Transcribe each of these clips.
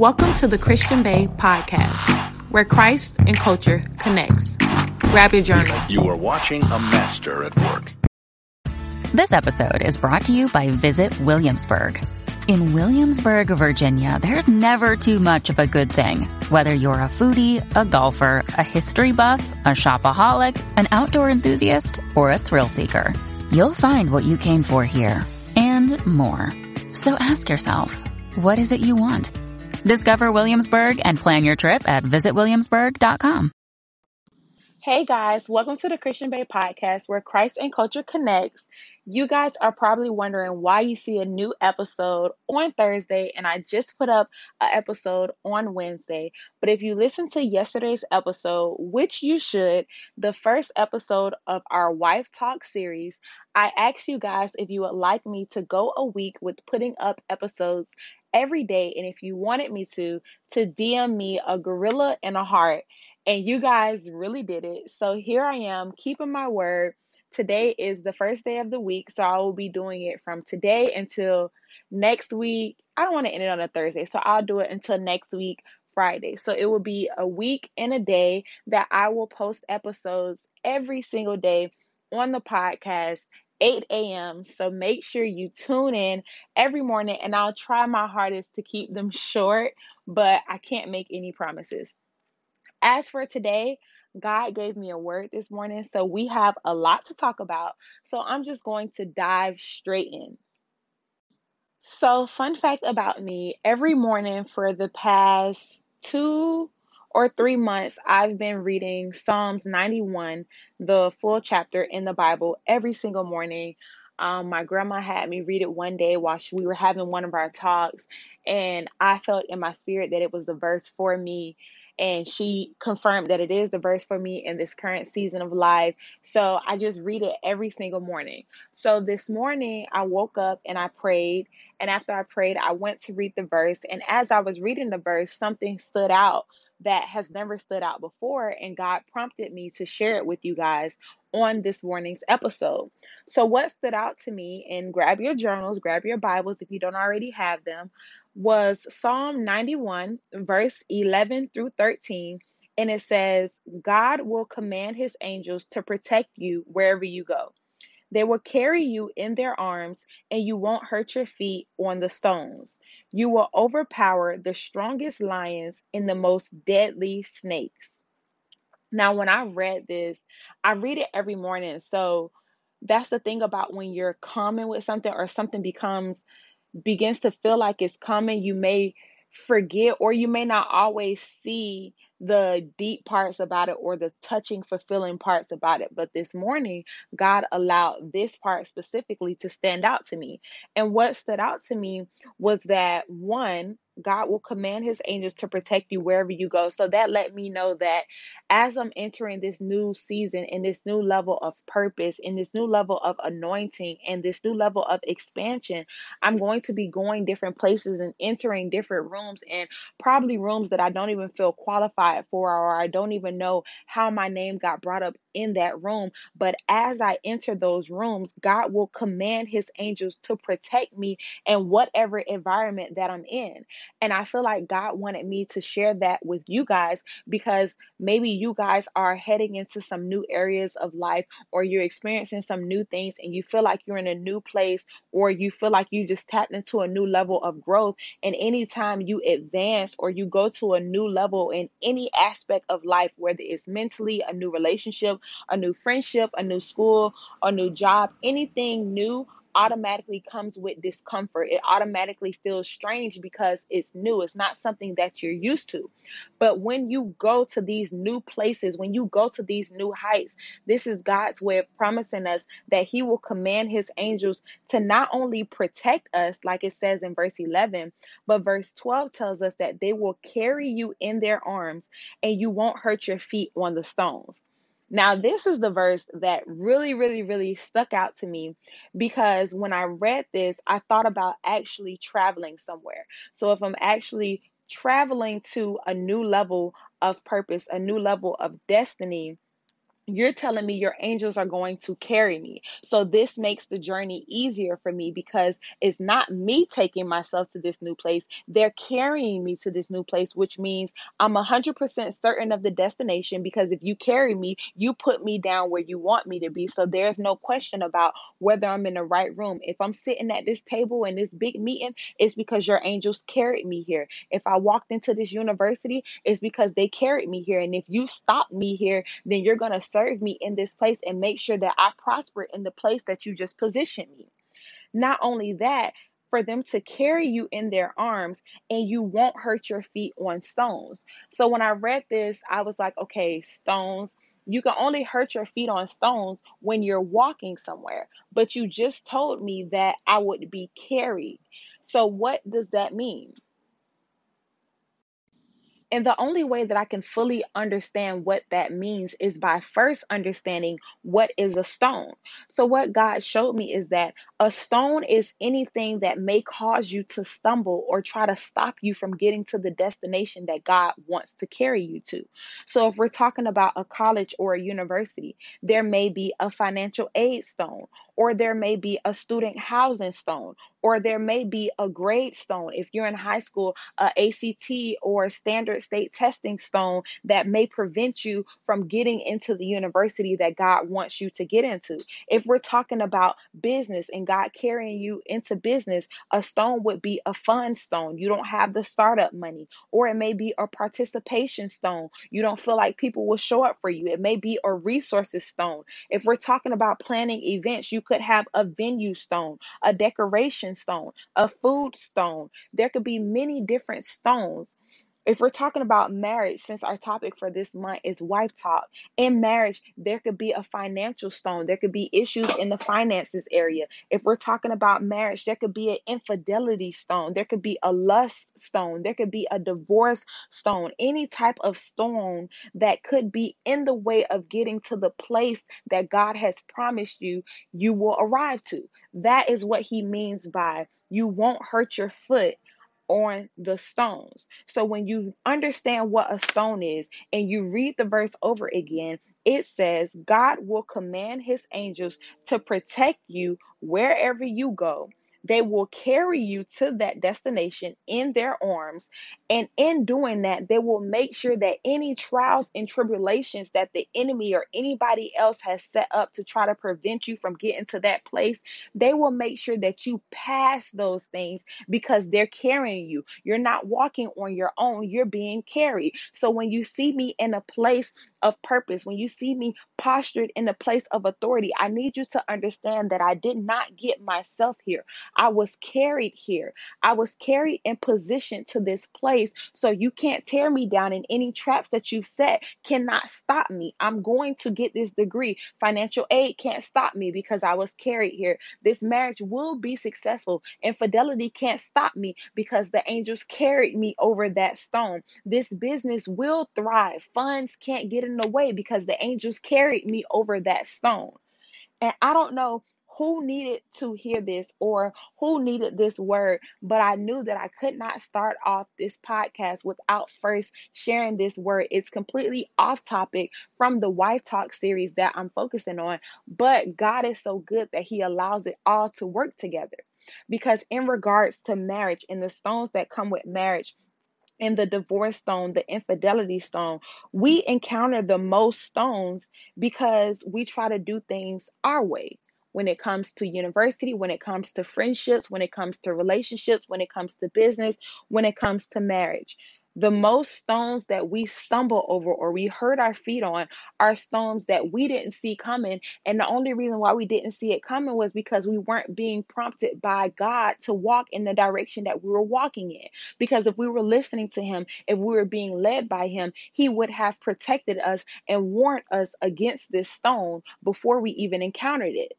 Welcome to the Christian Bae podcast, where Christ and culture connects. Grab your journal. You are watching a master at work. This episode is brought to you by Visit Williamsburg. In Williamsburg, Virginia, there's never too much of a good thing. Whether you're a foodie, a golfer, a history buff, a shopaholic, an outdoor enthusiast, or a thrill seeker, you'll find what you came for here and more. So ask yourself, what is it you want? Discover Williamsburg and plan your trip at visitwilliamsburg.com. Hey guys, welcome to the Christian Bae podcast where Christ and culture connects. You guys are probably wondering why you see a new episode on Thursday and I just put up an episode on Wednesday. But if you listen to yesterday's episode, which you should, the first episode of our Wife Talk series, I asked you guys if you would like me to go a week with putting up episodes every day and if you wanted me to to DM me a gorilla and a heart and you guys really did it. So here I am, keeping my word. Today is the first day of the week, so I will be doing it from today until next week. I don't want to end it on a Thursday, so I'll do it until next week, Friday. So it will be a week and a day that I will post episodes every single day on the podcast 8 a.m. So make sure you tune in every morning and I'll try my hardest to keep them short, but I can't make any promises. As for today, God gave me a word this morning, so we have a lot to talk about. So I'm just going to dive straight in. So, fun fact about me every morning for the past two or three months, I've been reading Psalms 91, the full chapter in the Bible, every single morning. Um, my grandma had me read it one day while we were having one of our talks, and I felt in my spirit that it was the verse for me and she confirmed that it is the verse for me in this current season of life. So I just read it every single morning. So this morning I woke up and I prayed, and after I prayed, I went to read the verse, and as I was reading the verse, something stood out that has never stood out before, and God prompted me to share it with you guys on this morning's episode. So, what stood out to me, and grab your journals, grab your Bibles if you don't already have them, was Psalm 91, verse 11 through 13. And it says, God will command his angels to protect you wherever you go. They will carry you in their arms, and you won't hurt your feet on the stones. You will overpower the strongest lions and the most deadly snakes. Now, when I read this, I read it every morning. So that's the thing about when you're common with something or something becomes begins to feel like it's coming, you may forget or you may not always see the deep parts about it or the touching, fulfilling parts about it. But this morning, God allowed this part specifically to stand out to me. And what stood out to me was that one, God will command his angels to protect you wherever you go. So that let me know that as I'm entering this new season and this new level of purpose and this new level of anointing and this new level of expansion, I'm going to be going different places and entering different rooms and probably rooms that I don't even feel qualified for or I don't even know how my name got brought up in that room. But as I enter those rooms, God will command his angels to protect me in whatever environment that I'm in. And I feel like God wanted me to share that with you guys because maybe you guys are heading into some new areas of life or you're experiencing some new things and you feel like you're in a new place or you feel like you just tapped into a new level of growth. And anytime you advance or you go to a new level in any aspect of life, whether it's mentally, a new relationship, a new friendship, a new school, a new job, anything new automatically comes with discomfort. It automatically feels strange because it's new. It's not something that you're used to. But when you go to these new places, when you go to these new heights, this is God's way of promising us that He will command His angels to not only protect us, like it says in verse 11, but verse 12 tells us that they will carry you in their arms and you won't hurt your feet on the stones. Now, this is the verse that really, really, really stuck out to me because when I read this, I thought about actually traveling somewhere. So, if I'm actually traveling to a new level of purpose, a new level of destiny, you're telling me your angels are going to carry me. So this makes the journey easier for me because it's not me taking myself to this new place. They're carrying me to this new place, which means I'm 100% certain of the destination because if you carry me, you put me down where you want me to be. So there's no question about whether I'm in the right room. If I'm sitting at this table in this big meeting, it's because your angels carried me here. If I walked into this university, it's because they carried me here. And if you stop me here, then you're going to serve me in this place and make sure that I prosper in the place that you just positioned me. Not only that, for them to carry you in their arms and you won't hurt your feet on stones. So when I read this, I was like, okay, stones. You can only hurt your feet on stones when you're walking somewhere. But you just told me that I would be carried. So what does that mean? And the only way that I can fully understand what that means is by first understanding what is a stone. So, what God showed me is that a stone is anything that may cause you to stumble or try to stop you from getting to the destination that God wants to carry you to. So, if we're talking about a college or a university, there may be a financial aid stone, or there may be a student housing stone, or there may be a grade stone. If you're in high school, a ACT or standard state testing stone that may prevent you from getting into the university that God wants you to get into. If we're talking about business and God carrying you into business, a stone would be a fund stone. You don't have the startup money, or it may be a participation stone. You don't feel like people will show up for you. It may be a resources stone. If we're talking about planning events, you could have a venue stone, a decoration stone, a food stone. There could be many different stones if we're talking about marriage, since our topic for this month is wife talk, in marriage, there could be a financial stone. There could be issues in the finances area. If we're talking about marriage, there could be an infidelity stone. There could be a lust stone. There could be a divorce stone. Any type of stone that could be in the way of getting to the place that God has promised you, you will arrive to. That is what he means by you won't hurt your foot on the stones. So when you understand what a stone is and you read the verse over again, it says, God will command his angels to protect you wherever you go. They will carry you to that destination in their arms. And in doing that, they will make sure that any trials and tribulations that the enemy or anybody else has set up to try to prevent you from getting to that place, they will make sure that you pass those things because they're carrying you. You're not walking on your own, you're being carried. So when you see me in a place of purpose, when you see me postured in a place of authority, I need you to understand that I did not get myself here. I was carried here. I was carried in position to this place. So you can't tear me down in any traps that you've set cannot stop me. I'm going to get this degree. Financial aid can't stop me because I was carried here. This marriage will be successful. Infidelity can't stop me because the angels carried me over that stone. This business will thrive. Funds can't get in the way because the angels carried me over that stone. And I don't know who needed to hear this or who needed this word, but I knew that I could not start off this podcast without first sharing this word. It's completely off topic from the Wife Talk series that I'm focusing on, but God is so good that He allows it all to work together. Because, in regards to marriage and the stones that come with marriage, and the divorce stone, the infidelity stone, we encounter the most stones because we try to do things our way. When it comes to university, when it comes to friendships, when it comes to relationships, when it comes to business, when it comes to marriage. The most stones that we stumble over or we hurt our feet on are stones that we didn't see coming. And the only reason why we didn't see it coming was because we weren't being prompted by God to walk in the direction that we were walking in. Because if we were listening to Him, if we were being led by Him, He would have protected us and warned us against this stone before we even encountered it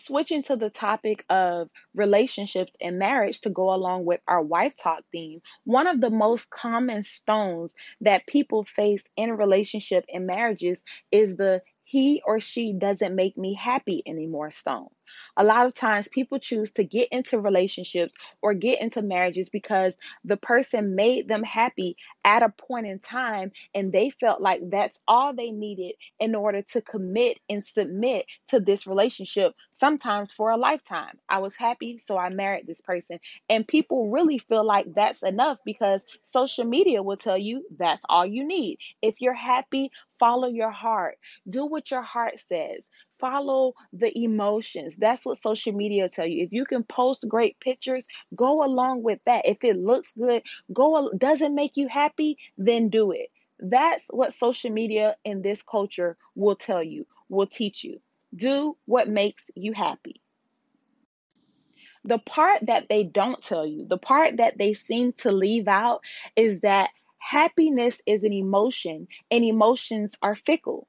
switching to the topic of relationships and marriage to go along with our wife talk theme, one of the most common stones that people face in relationship and marriages is the he or she doesn't make me happy anymore stone. A lot of times people choose to get into relationships or get into marriages because the person made them happy at a point in time and they felt like that's all they needed in order to commit and submit to this relationship, sometimes for a lifetime. I was happy, so I married this person. And people really feel like that's enough because social media will tell you that's all you need. If you're happy, follow your heart, do what your heart says. Follow the emotions. That's what social media tell you. If you can post great pictures go along with that. If it looks good go does it make you happy then do it. That's what social media in this culture will tell you will teach you. Do what makes you happy. The part that they don't tell you the part that they seem to leave out is that happiness is an emotion and emotions are fickle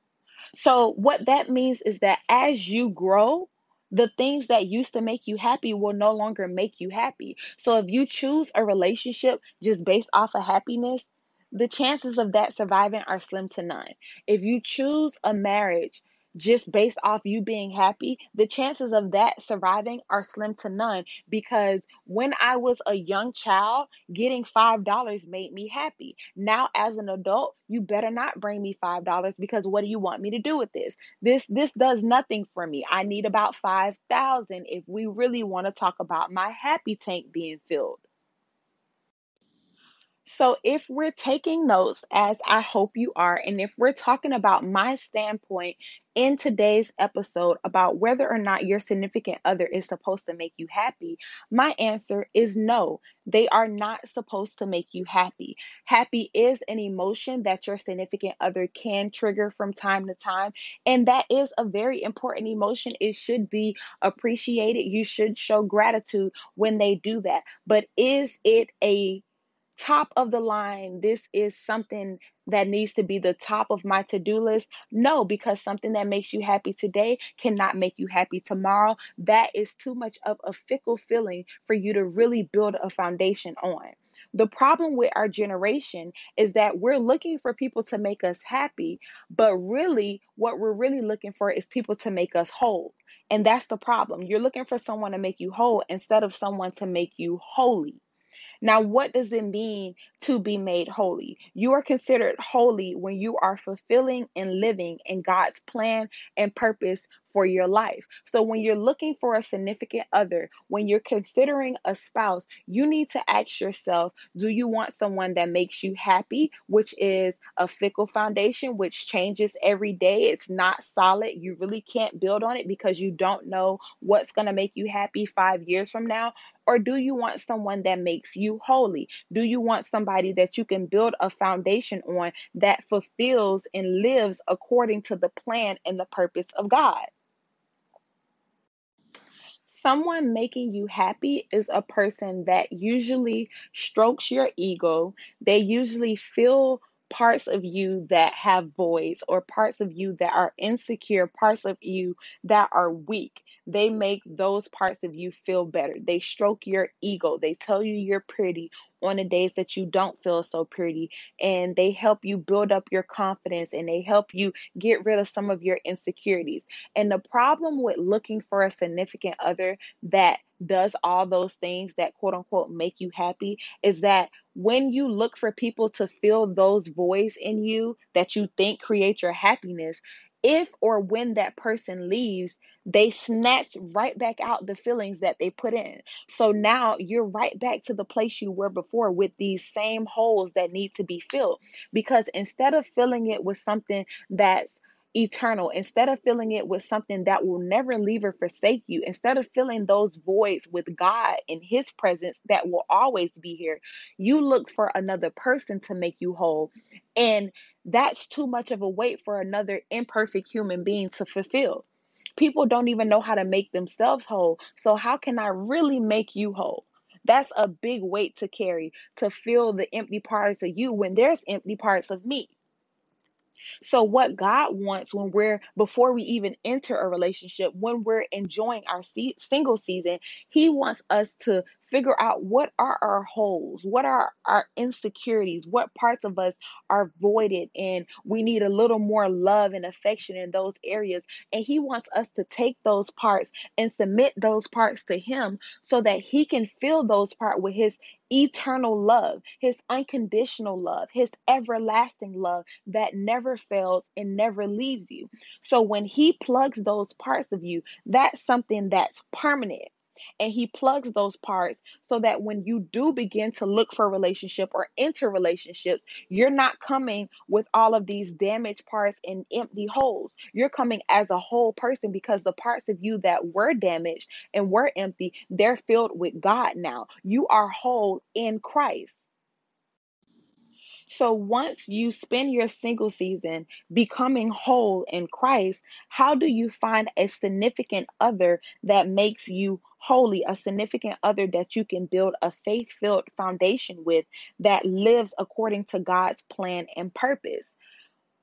so, what that means is that as you grow, the things that used to make you happy will no longer make you happy. So, if you choose a relationship just based off of happiness, the chances of that surviving are slim to none. If you choose a marriage just based off you being happy, the chances of that surviving are slim to none because when I was a young child, getting $5 made me happy. Now as an adult, you better not bring me $5 because what do you want me to do with this? This this does nothing for me. I need about 5,000 if we really want to talk about my happy tank being filled. So, if we're taking notes, as I hope you are, and if we're talking about my standpoint in today's episode about whether or not your significant other is supposed to make you happy, my answer is no. They are not supposed to make you happy. Happy is an emotion that your significant other can trigger from time to time, and that is a very important emotion. It should be appreciated. You should show gratitude when they do that. But is it a top of the line, this is something that needs to be the top of my to do list? No, because something that makes you happy today cannot make you happy tomorrow. That is too much of a fickle feeling for you to really build a foundation on. The problem with our generation is that we're looking for people to make us happy, but really, what we're really looking for is people to make us whole. And that's the problem. You're looking for someone to make you whole instead of someone to make you holy. Now, what does it mean to be made holy? You are considered holy when you are fulfilling and living in God's plan and purpose for your life. So, when you're looking for a significant other, when you're considering a spouse, you need to ask yourself do you want someone that makes you happy, which is a fickle foundation, which changes every day? It's not solid. You really can't build on it because you don't know what's going to make you happy five years from now. Or do you want someone that makes you holy? Do you want somebody that you can build a foundation on that fulfills and lives according to the plan and the purpose of God? Someone making you happy is a person that usually strokes your ego. They usually feel parts of you that have voids or parts of you that are insecure, parts of you that are weak. They make those parts of you feel better. They stroke your ego. They tell you you're pretty on the days that you don't feel so pretty. And they help you build up your confidence and they help you get rid of some of your insecurities. And the problem with looking for a significant other that does all those things that quote unquote make you happy is that when you look for people to fill those voids in you that you think create your happiness, if or when that person leaves, they snatch right back out the feelings that they put in. So now you're right back to the place you were before with these same holes that need to be filled. Because instead of filling it with something that's eternal, instead of filling it with something that will never leave or forsake you, instead of filling those voids with God in His presence that will always be here, you look for another person to make you whole. And that's too much of a weight for another imperfect human being to fulfill. People don't even know how to make themselves whole. So, how can I really make you whole? That's a big weight to carry to fill the empty parts of you when there's empty parts of me. So, what God wants when we're, before we even enter a relationship, when we're enjoying our single season, He wants us to figure out what are our holes, what are our insecurities, what parts of us are voided, and we need a little more love and affection in those areas. And He wants us to take those parts and submit those parts to Him so that He can fill those parts with His eternal love, His unconditional love, His everlasting love that never fails and never leaves you. So when He plugs those parts of you, that's something that's permanent and he plugs those parts so that when you do begin to look for a relationship or enter relationships you're not coming with all of these damaged parts and empty holes. You're coming as a whole person because the parts of you that were damaged and were empty they're filled with god now. You are whole in christ. So once you spend your single season becoming whole in Christ, how do you find a significant other that makes you holy, a significant other that you can build a faith filled foundation with that lives according to God's plan and purpose?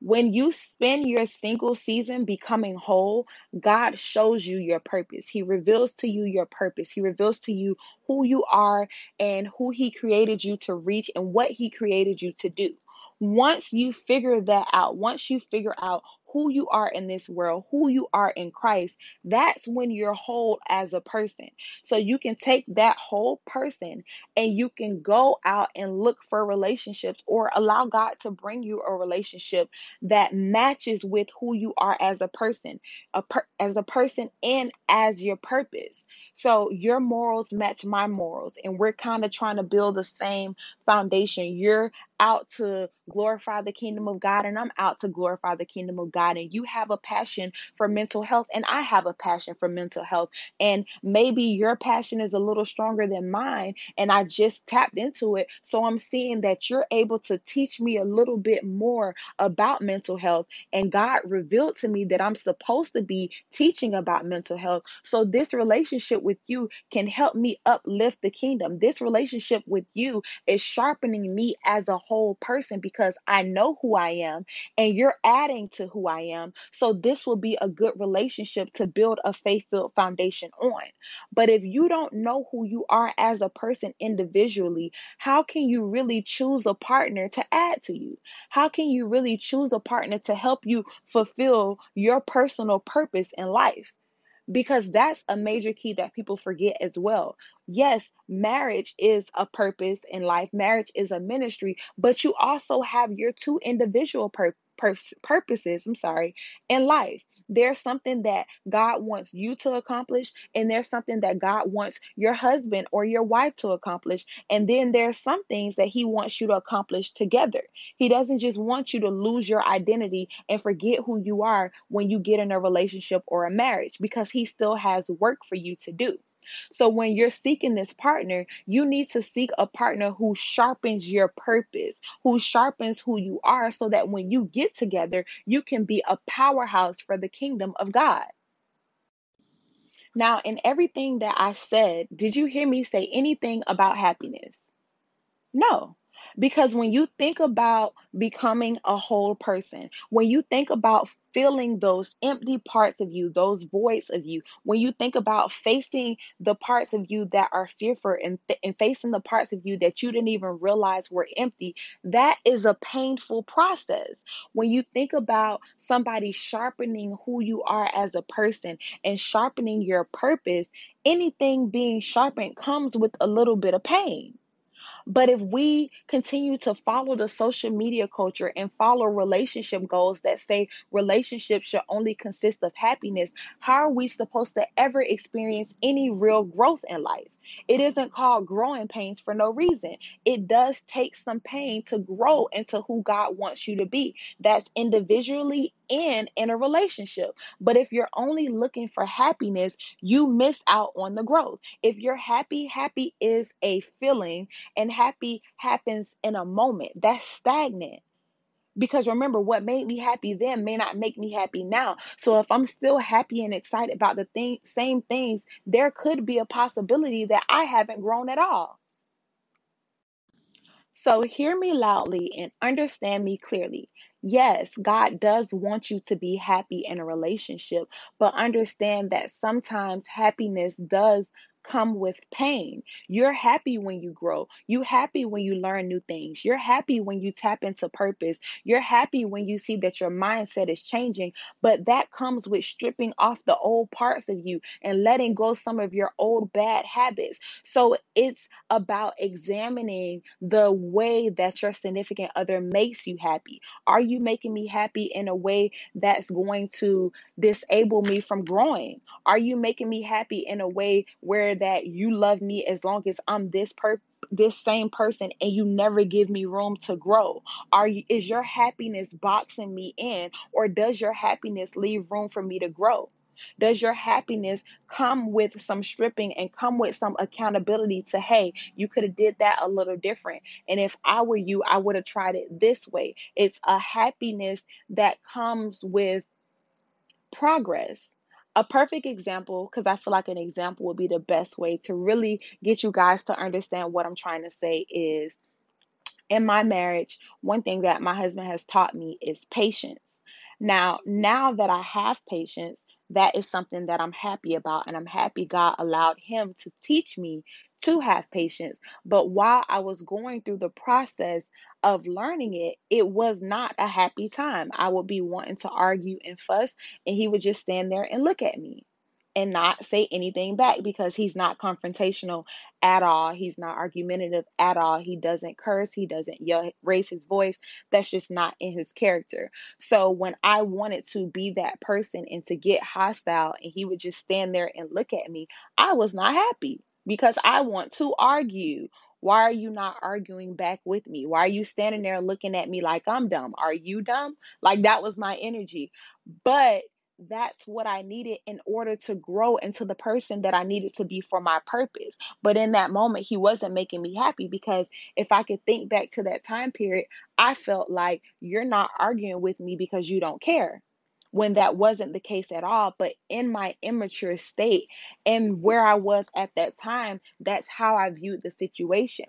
When you spend your single season becoming whole, God shows you your purpose. He reveals to you your purpose. He reveals to you who you are and who He created you to reach and what He created you to do. Once you figure that out, once you figure out who you are in this world, who you are in Christ, that's when you're whole as a person. So you can take that whole person and you can go out and look for relationships or allow God to bring you a relationship that matches with who you are as a person, a per- as a person and as your purpose. So your morals match my morals and we're kind of trying to build the same foundation. You're out to glorify the kingdom of God and I'm out to glorify the kingdom of God. And you have a passion for mental health and I have a passion for mental health. And maybe your passion is a little stronger than mine and I just tapped into it. So I'm seeing that you're able to teach me a little bit more about mental health. And God revealed to me that I'm supposed to be teaching about mental health. So this relationship with you can help me uplift the kingdom. This relationship with you is sharpening me as a whole person because I know who I am and you're adding to who I am. So this will be a good relationship to build a faith filled foundation on. But if you don't know who you are as a person individually, how can you really choose a partner to add to you? How can you really choose a partner to help you fulfill your personal purpose in life? Because that's a major key that people forget as well. Yes, marriage is a purpose in life, marriage is a ministry, but you also have your two individual pur- pur- purposes, I'm sorry, in life. There's something that God wants you to accomplish, and there's something that God wants your husband or your wife to accomplish. And then there's some things that He wants you to accomplish together. He doesn't just want you to lose your identity and forget who you are when you get in a relationship or a marriage because He still has work for you to do. So when you're seeking this partner, you need to seek a partner who sharpens your purpose, who sharpens who you are, so that when you get together, you can be a powerhouse for the kingdom of God. Now, in everything that I said, did you hear me say anything about happiness? No. Because when you think about becoming a whole person, when you think about filling those empty parts of you, those voids of you, when you think about facing the parts of you that are fearful and, th- and facing the parts of you that you didn't even realize were empty, that is a painful process. When you think about somebody sharpening who you are as a person and sharpening your purpose, anything being sharpened comes with a little bit of pain. But if we continue to follow the social media culture and follow relationship goals that say relationships should only consist of happiness, how are we supposed to ever experience any real growth in life? It isn't called growing pains for no reason. It does take some pain to grow into who God wants you to be. That's individually and in a relationship. But if you're only looking for happiness, you miss out on the growth. If you're happy, happy is a feeling and happy happens in a moment. That's stagnant. Because remember, what made me happy then may not make me happy now. So if I'm still happy and excited about the thing, same things, there could be a possibility that I haven't grown at all. So hear me loudly and understand me clearly. Yes, God does want you to be happy in a relationship, but understand that sometimes happiness does come with pain. You're happy when you grow. You happy when you learn new things. You're happy when you tap into purpose. You're happy when you see that your mindset is changing, but that comes with stripping off the old parts of you and letting go some of your old bad habits. So it's about examining the way that your significant other makes you happy. Are you making me happy in a way that's going to disable me from growing? Are you making me happy in a way where that you love me as long as I'm this per this same person and you never give me room to grow? Are you is your happiness boxing me in or does your happiness leave room for me to grow? Does your happiness come with some stripping and come with some accountability to, hey, you could have did that a little different. And if I were you, I would have tried it this way. It's a happiness that comes with progress. A perfect example, because I feel like an example would be the best way to really get you guys to understand what I'm trying to say is in my marriage, one thing that my husband has taught me is patience. Now, now that I have patience, that is something that I'm happy about. And I'm happy God allowed him to teach me to have patience. But while I was going through the process of learning it, it was not a happy time. I would be wanting to argue and fuss, and he would just stand there and look at me and not say anything back because he's not confrontational at all. He's not argumentative at all. He doesn't curse. He doesn't yell, raise his voice. That's just not in his character. So when I wanted to be that person and to get hostile and he would just stand there and look at me, I was not happy because I want to argue. Why are you not arguing back with me? Why are you standing there looking at me like I'm dumb? Are you dumb? Like that was my energy. But that's what I needed in order to grow into the person that I needed to be for my purpose. But in that moment, he wasn't making me happy because if I could think back to that time period, I felt like you're not arguing with me because you don't care. When that wasn't the case at all, but in my immature state and where I was at that time, that's how I viewed the situation.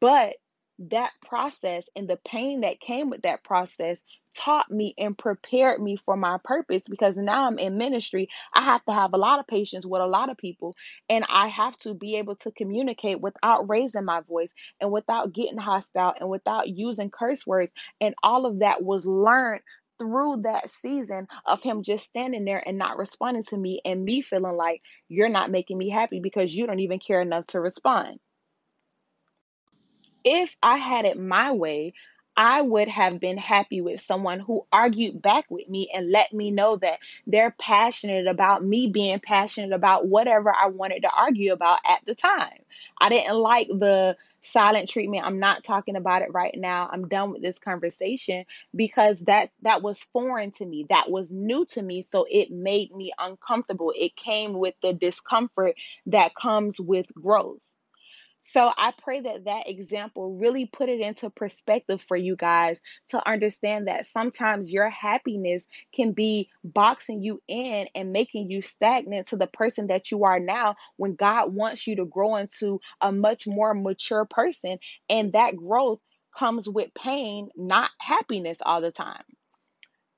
But that process and the pain that came with that process taught me and prepared me for my purpose because now I'm in ministry. I have to have a lot of patience with a lot of people, and I have to be able to communicate without raising my voice and without getting hostile and without using curse words. And all of that was learned through that season of him just standing there and not responding to me and me feeling like you're not making me happy because you don't even care enough to respond if I had it my way, I would have been happy with someone who argued back with me and let me know that they're passionate about me being passionate about whatever I wanted to argue about at the time. I didn't like the silent treatment. I'm not talking about it right now. I'm done with this conversation because that that was foreign to me. That was new to me, so it made me uncomfortable. It came with the discomfort that comes with growth. So I pray that that example really put it into perspective for you guys to understand that sometimes your happiness can be boxing you in and making you stagnant to the person that you are now when God wants you to grow into a much more mature person. And that growth comes with pain, not happiness all the time.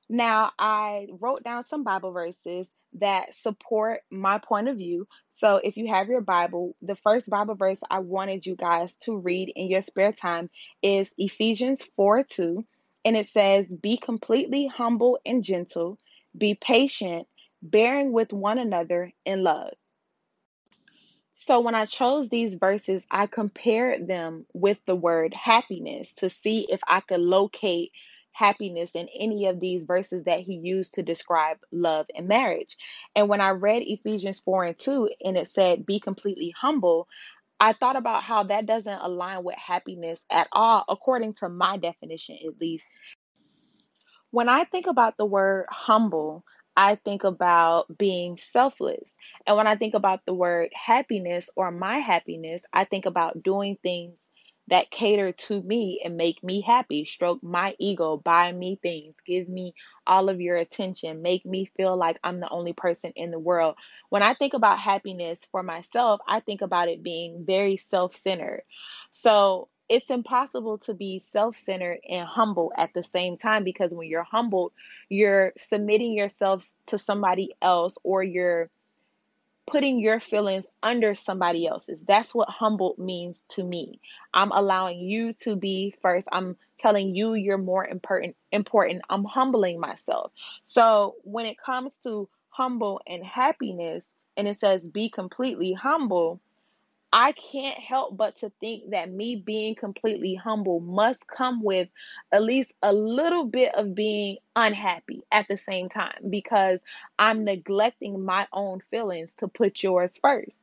Now, I wrote down some Bible verses that support my point of view. So, if you have your Bible, the first Bible verse I wanted you guys to read in your spare time is Ephesians 4 2. And it says, Be completely humble and gentle, be patient, bearing with one another in love. So, when I chose these verses, I compared them with the word happiness to see if I could locate happiness in any of these verses that he used to describe love and marriage. And when I read Ephesians 4 and 2 and it said, be completely humble, I thought about how that doesn't align with happiness at all, according to my definition at least. When I think about the word humble, I think about being selfless. And when I think about the word happiness or my happiness, I think about doing things that cater to me and make me happy, stroke my ego, buy me things, give me all of your attention, make me feel like I'm the only person in the world. When I think about happiness for myself, I think about it being very self centered. So it's impossible to be self centered and humble at the same time because when you're humbled, you're submitting yourself to somebody else or you're putting your feelings under somebody else's. That's what humble means to me. I'm allowing you to be first. I'm telling you you're more important important. I'm humbling myself. So when it comes to humble and happiness and it says be completely humble, I can't help but to think that me being completely humble must come with at least a little bit of being unhappy at the same time because I'm neglecting my own feelings to put yours first.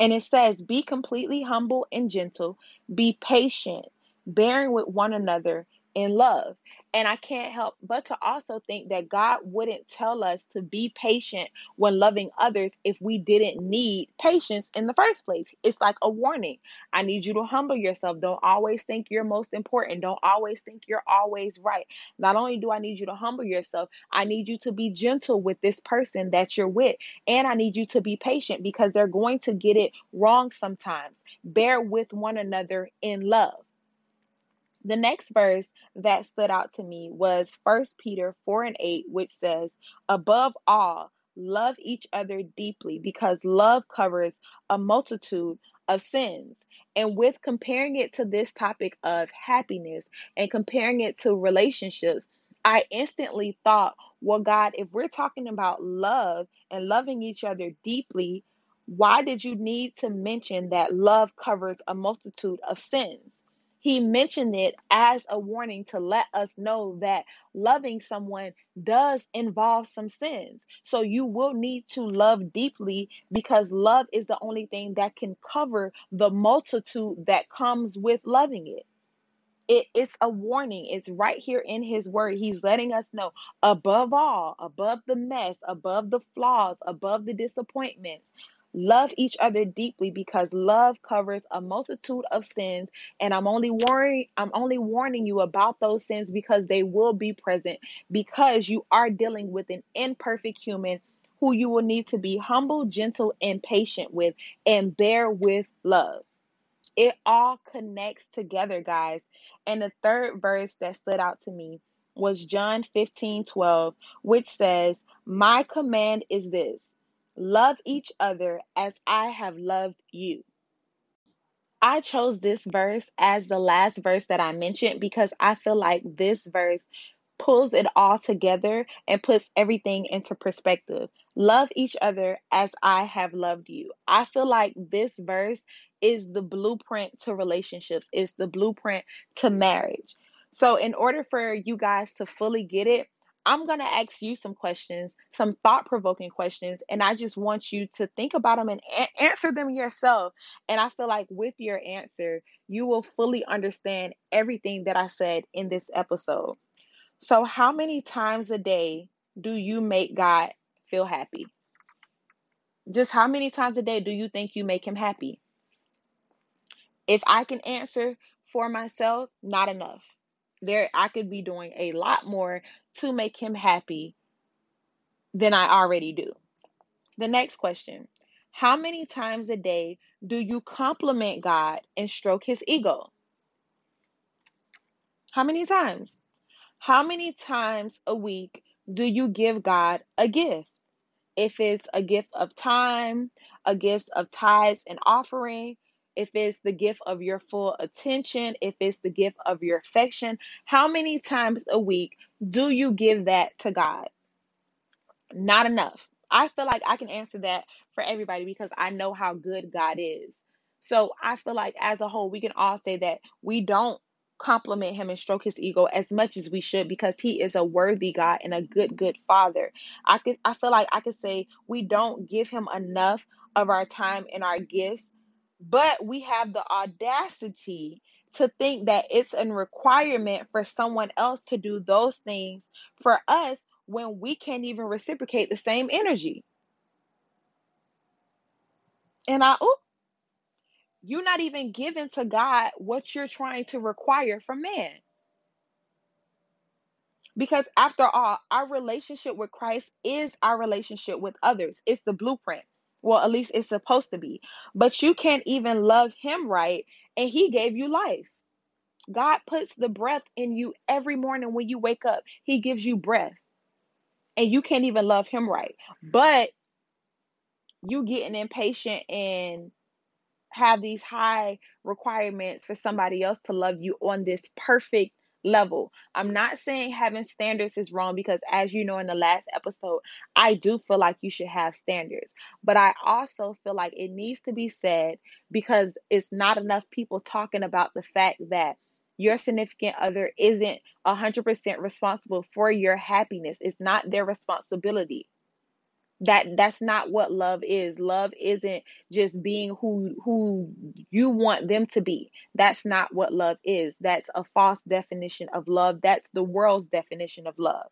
And it says, Be completely humble and gentle, be patient, bearing with one another in love. And I can't help but to also think that God wouldn't tell us to be patient when loving others if we didn't need patience in the first place. It's like a warning. I need you to humble yourself. Don't always think you're most important. Don't always think you're always right. Not only do I need you to humble yourself, I need you to be gentle with this person that you're with. And I need you to be patient because they're going to get it wrong sometimes. Bear with one another in love. The next verse that stood out to me was 1 Peter 4 and 8, which says, Above all, love each other deeply because love covers a multitude of sins. And with comparing it to this topic of happiness and comparing it to relationships, I instantly thought, well, God, if we're talking about love and loving each other deeply, why did you need to mention that love covers a multitude of sins? He mentioned it as a warning to let us know that loving someone does involve some sins. So you will need to love deeply because love is the only thing that can cover the multitude that comes with loving it. It, it's a warning. It's right here in his word. He's letting us know above all, above the mess, above the flaws, above the disappointments, Love each other deeply because love covers a multitude of sins and I'm only warning I'm only warning you about those sins because they will be present because you are dealing with an imperfect human who you will need to be humble, gentle and patient with and bear with love. It all connects together, guys. And the third verse that stood out to me was John 15 12, which says, My command is this Love each other as I have loved you. I chose this verse as the last verse that I mentioned because I feel like this verse pulls it all together and puts everything into perspective. Love each other as I have loved you. I feel like this verse is the blueprint to relationships, it's the blueprint to marriage. So, in order for you guys to fully get it, I'm going to ask you some questions, some thought provoking questions, and I just want you to think about them and a- answer them yourself. And I feel like with your answer, you will fully understand everything that I said in this episode. So, how many times a day do you make God feel happy? Just how many times a day do you think you make him happy? If I can answer for myself, not enough there I could be doing a lot more to make him happy than I already do. The next question How many times a day do you compliment God and stroke his ego? How many times? How many times a week do you give God a gift? If it's a gift of time, a gift of tithes and offering, if it's the gift of your full attention, if it's the gift of your affection, how many times a week do you give that to God? Not enough. I feel like I can answer that for everybody because I know how good God is. So I feel like as a whole, we can all say that we don't compliment him and stroke his ego as much as we should because he is a worthy God and a good, good father. I could I feel like I could say we don't give him enough of our time and our gifts, but we have the audacity to think that it's a requirement for someone else to do those things for us when we can't even reciprocate the same energy. And I, you're not even giving to God what you're trying to require from man. Because after all, our relationship with Christ is our relationship with others. It's the blueprint. Well, at least it's supposed to be. But you can't even love Him right, and He gave you life. God puts the breath in you every morning when you wake up. He gives you breath. And you can't even love Him right. But you getting impatient and have these high requirements for somebody else to love you on this perfect level. I'm not saying having standards is wrong because, as you know, in the last episode, I do feel like you should have standards. But I also feel like it needs to be said because it's not enough people talking about the fact that your significant other isn't 100% responsible for your happiness. It's not their responsibility that that's not what love is. Love isn't just being who who you want them to be. That's not what love is. That's a false definition of love. That's the world's definition of love.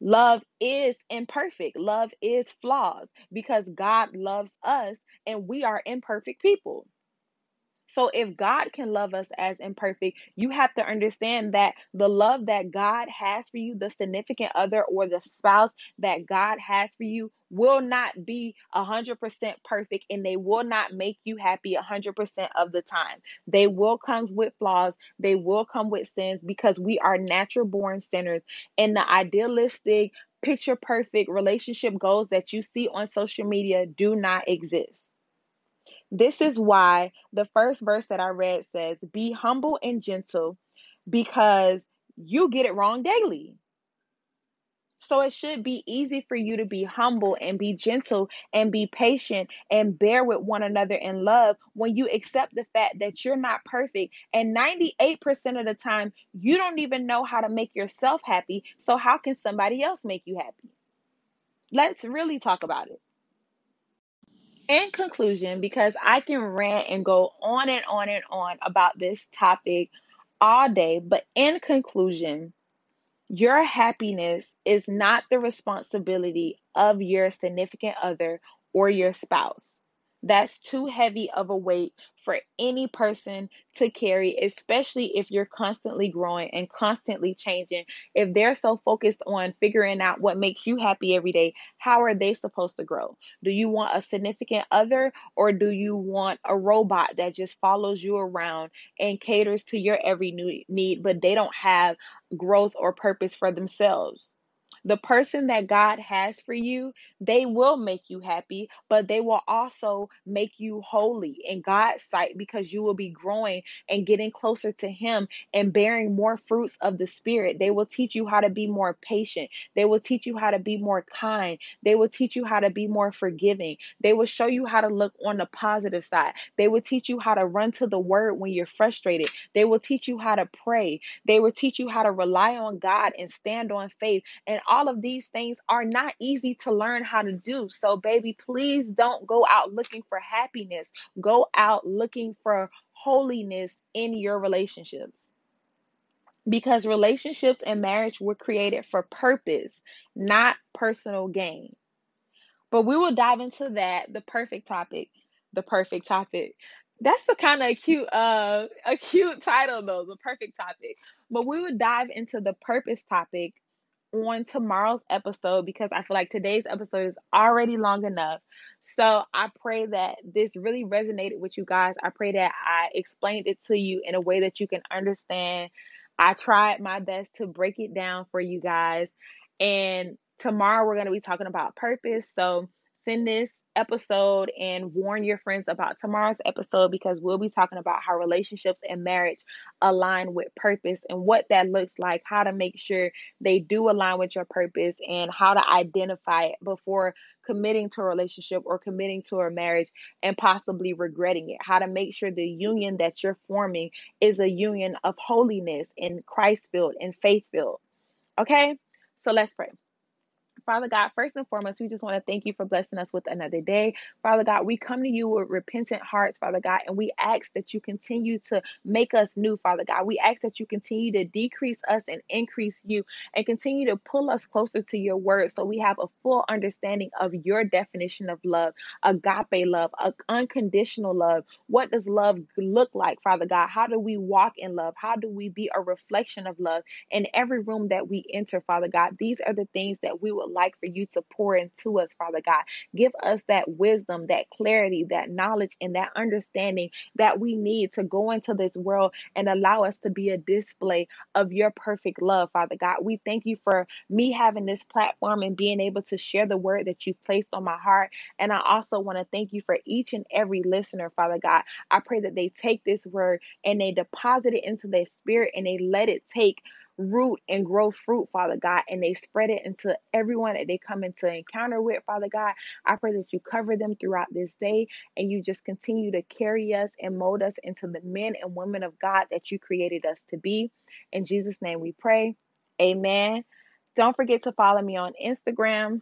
Love is imperfect. Love is flaws because god loves us and we are imperfect people so if God can love us as imperfect, you have to understand that the love that God has for you, the significant other or the spouse that God has for you, will not be 100% perfect and they will not make you happy 100% of the time. They will come with flaws, they will come with sins because we are natural born sinners. And the idealistic, picture perfect relationship goals that you see on social media do not exist. This is why the first verse that I read says, Be humble and gentle because you get it wrong daily. So it should be easy for you to be humble and be gentle and be patient and bear with one another in love when you accept the fact that you're not perfect. And 98% of the time, you don't even know how to make yourself happy. So, how can somebody else make you happy? Let's really talk about it in conclusion, because I can rant and go on and on and on about this topic all day, but in conclusion, your happiness is not the responsibility of your significant other or your spouse. That's too heavy of a weight for any person to carry, especially if you're constantly growing and constantly changing. If they're so focused on figuring out what makes you happy every day, how are they supposed to grow? Do you want a significant other or do you want a robot that just follows you around and caters to your every need, but they don't have growth or purpose for themselves? The person that God has for you, they will make you happy, but they will also make you holy in God's sight because you will be growing and getting closer to Him and bearing more fruits of the Spirit. They will teach you how to be more patient. They will teach you how to be more kind. They will teach you how to be more forgiving. They will show you how to look on the positive side. They will teach you how to run to the Word when you're frustrated. They will teach you how to pray. They will teach you how to rely on God and stand on faith. And all all of these things are not easy to learn how to do. So, baby, please don't go out looking for happiness. Go out looking for holiness in your relationships. Because relationships and marriage were created for purpose, not personal gain. But we will dive into that, the perfect topic, the perfect topic. That's the kind of cute uh a cute title though, the perfect topic. But we would dive into the purpose topic on tomorrow's episode because I feel like today's episode is already long enough. So I pray that this really resonated with you guys. I pray that I explained it to you in a way that you can understand. I tried my best to break it down for you guys. And tomorrow we're going to be talking about purpose. So send this episode and warn your friends about tomorrow's episode because we'll be talking about how relationships and marriage align with purpose and what that looks like, how to make sure they do align with your purpose, and how to identify it before committing to a relationship or committing to a marriage and possibly regretting it. How to make sure the union that you're forming is a union of holiness and Christ filled and faith filled. Okay, so let's pray. Father God, first and foremost, we just want to thank you for blessing us with another day. Father God, we come to you with repentant hearts, Father God, and we ask that you continue to make us new, Father God. We ask that you continue to decrease us and increase you and continue to pull us closer to your word so we have a full understanding of your definition of love, agape love, unconditional love. What does love look like, Father God? How do we walk in love? How do we be a reflection of love in every room that we enter, Father God? These are the things that we would like for you to pour into us, Father God. Give us that wisdom, that clarity, that knowledge, and that understanding that we need to go into this world and allow us to be a display of your perfect love, Father God. We thank you for me having this platform and being able to share the word that you've placed on my heart. And I also want to thank you for each and every listener, Father God. I pray that they take this word and they deposit it into their spirit and they let it take root and grow fruit, Father God, and they spread it into everyone that they come into encounter with, Father God. I pray that you cover them throughout this day and you just continue to carry us and mold us into the men and women of God that you created us to be. In Jesus' name we pray. Amen. Don't forget to follow me on Instagram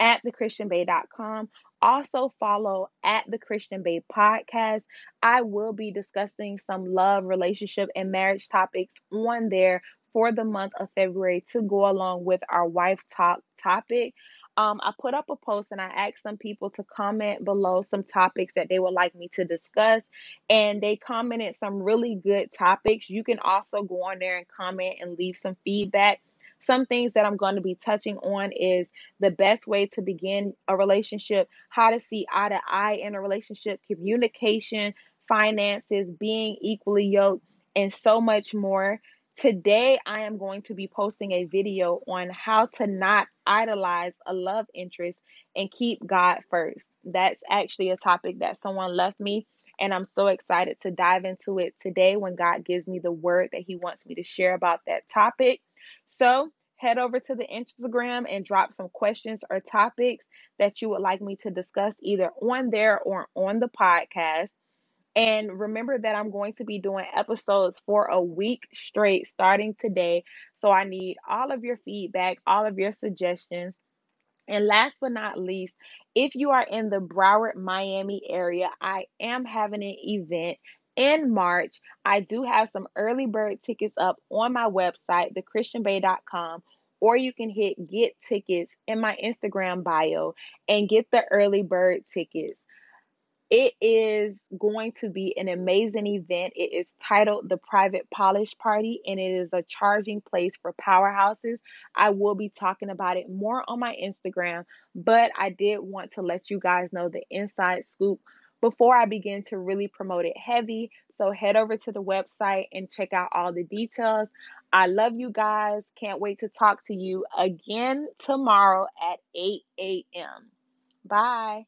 at thechristianbae.com. Also follow at the Christian Bae podcast. I will be discussing some love, relationship, and marriage topics on there for the month of February to go along with our wife talk topic. Um, I put up a post and I asked some people to comment below some topics that they would like me to discuss, and they commented some really good topics. You can also go on there and comment and leave some feedback. Some things that I'm going to be touching on is the best way to begin a relationship, how to see eye to eye in a relationship, communication, finances, being equally yoked, and so much more. Today, I am going to be posting a video on how to not idolize a love interest and keep God first. That's actually a topic that someone left me, and I'm so excited to dive into it today when God gives me the word that He wants me to share about that topic. So, head over to the Instagram and drop some questions or topics that you would like me to discuss either on there or on the podcast. And remember that I'm going to be doing episodes for a week straight starting today. So I need all of your feedback, all of your suggestions. And last but not least, if you are in the Broward, Miami area, I am having an event in March. I do have some early bird tickets up on my website, thechristianbae.com, or you can hit get tickets in my Instagram bio and get the early bird tickets. It is going to be an amazing event. It is titled The Private Polish Party and it is a charging place for powerhouses. I will be talking about it more on my Instagram, but I did want to let you guys know the inside scoop before I begin to really promote it heavy. So head over to the website and check out all the details. I love you guys. Can't wait to talk to you again tomorrow at 8 a.m. Bye.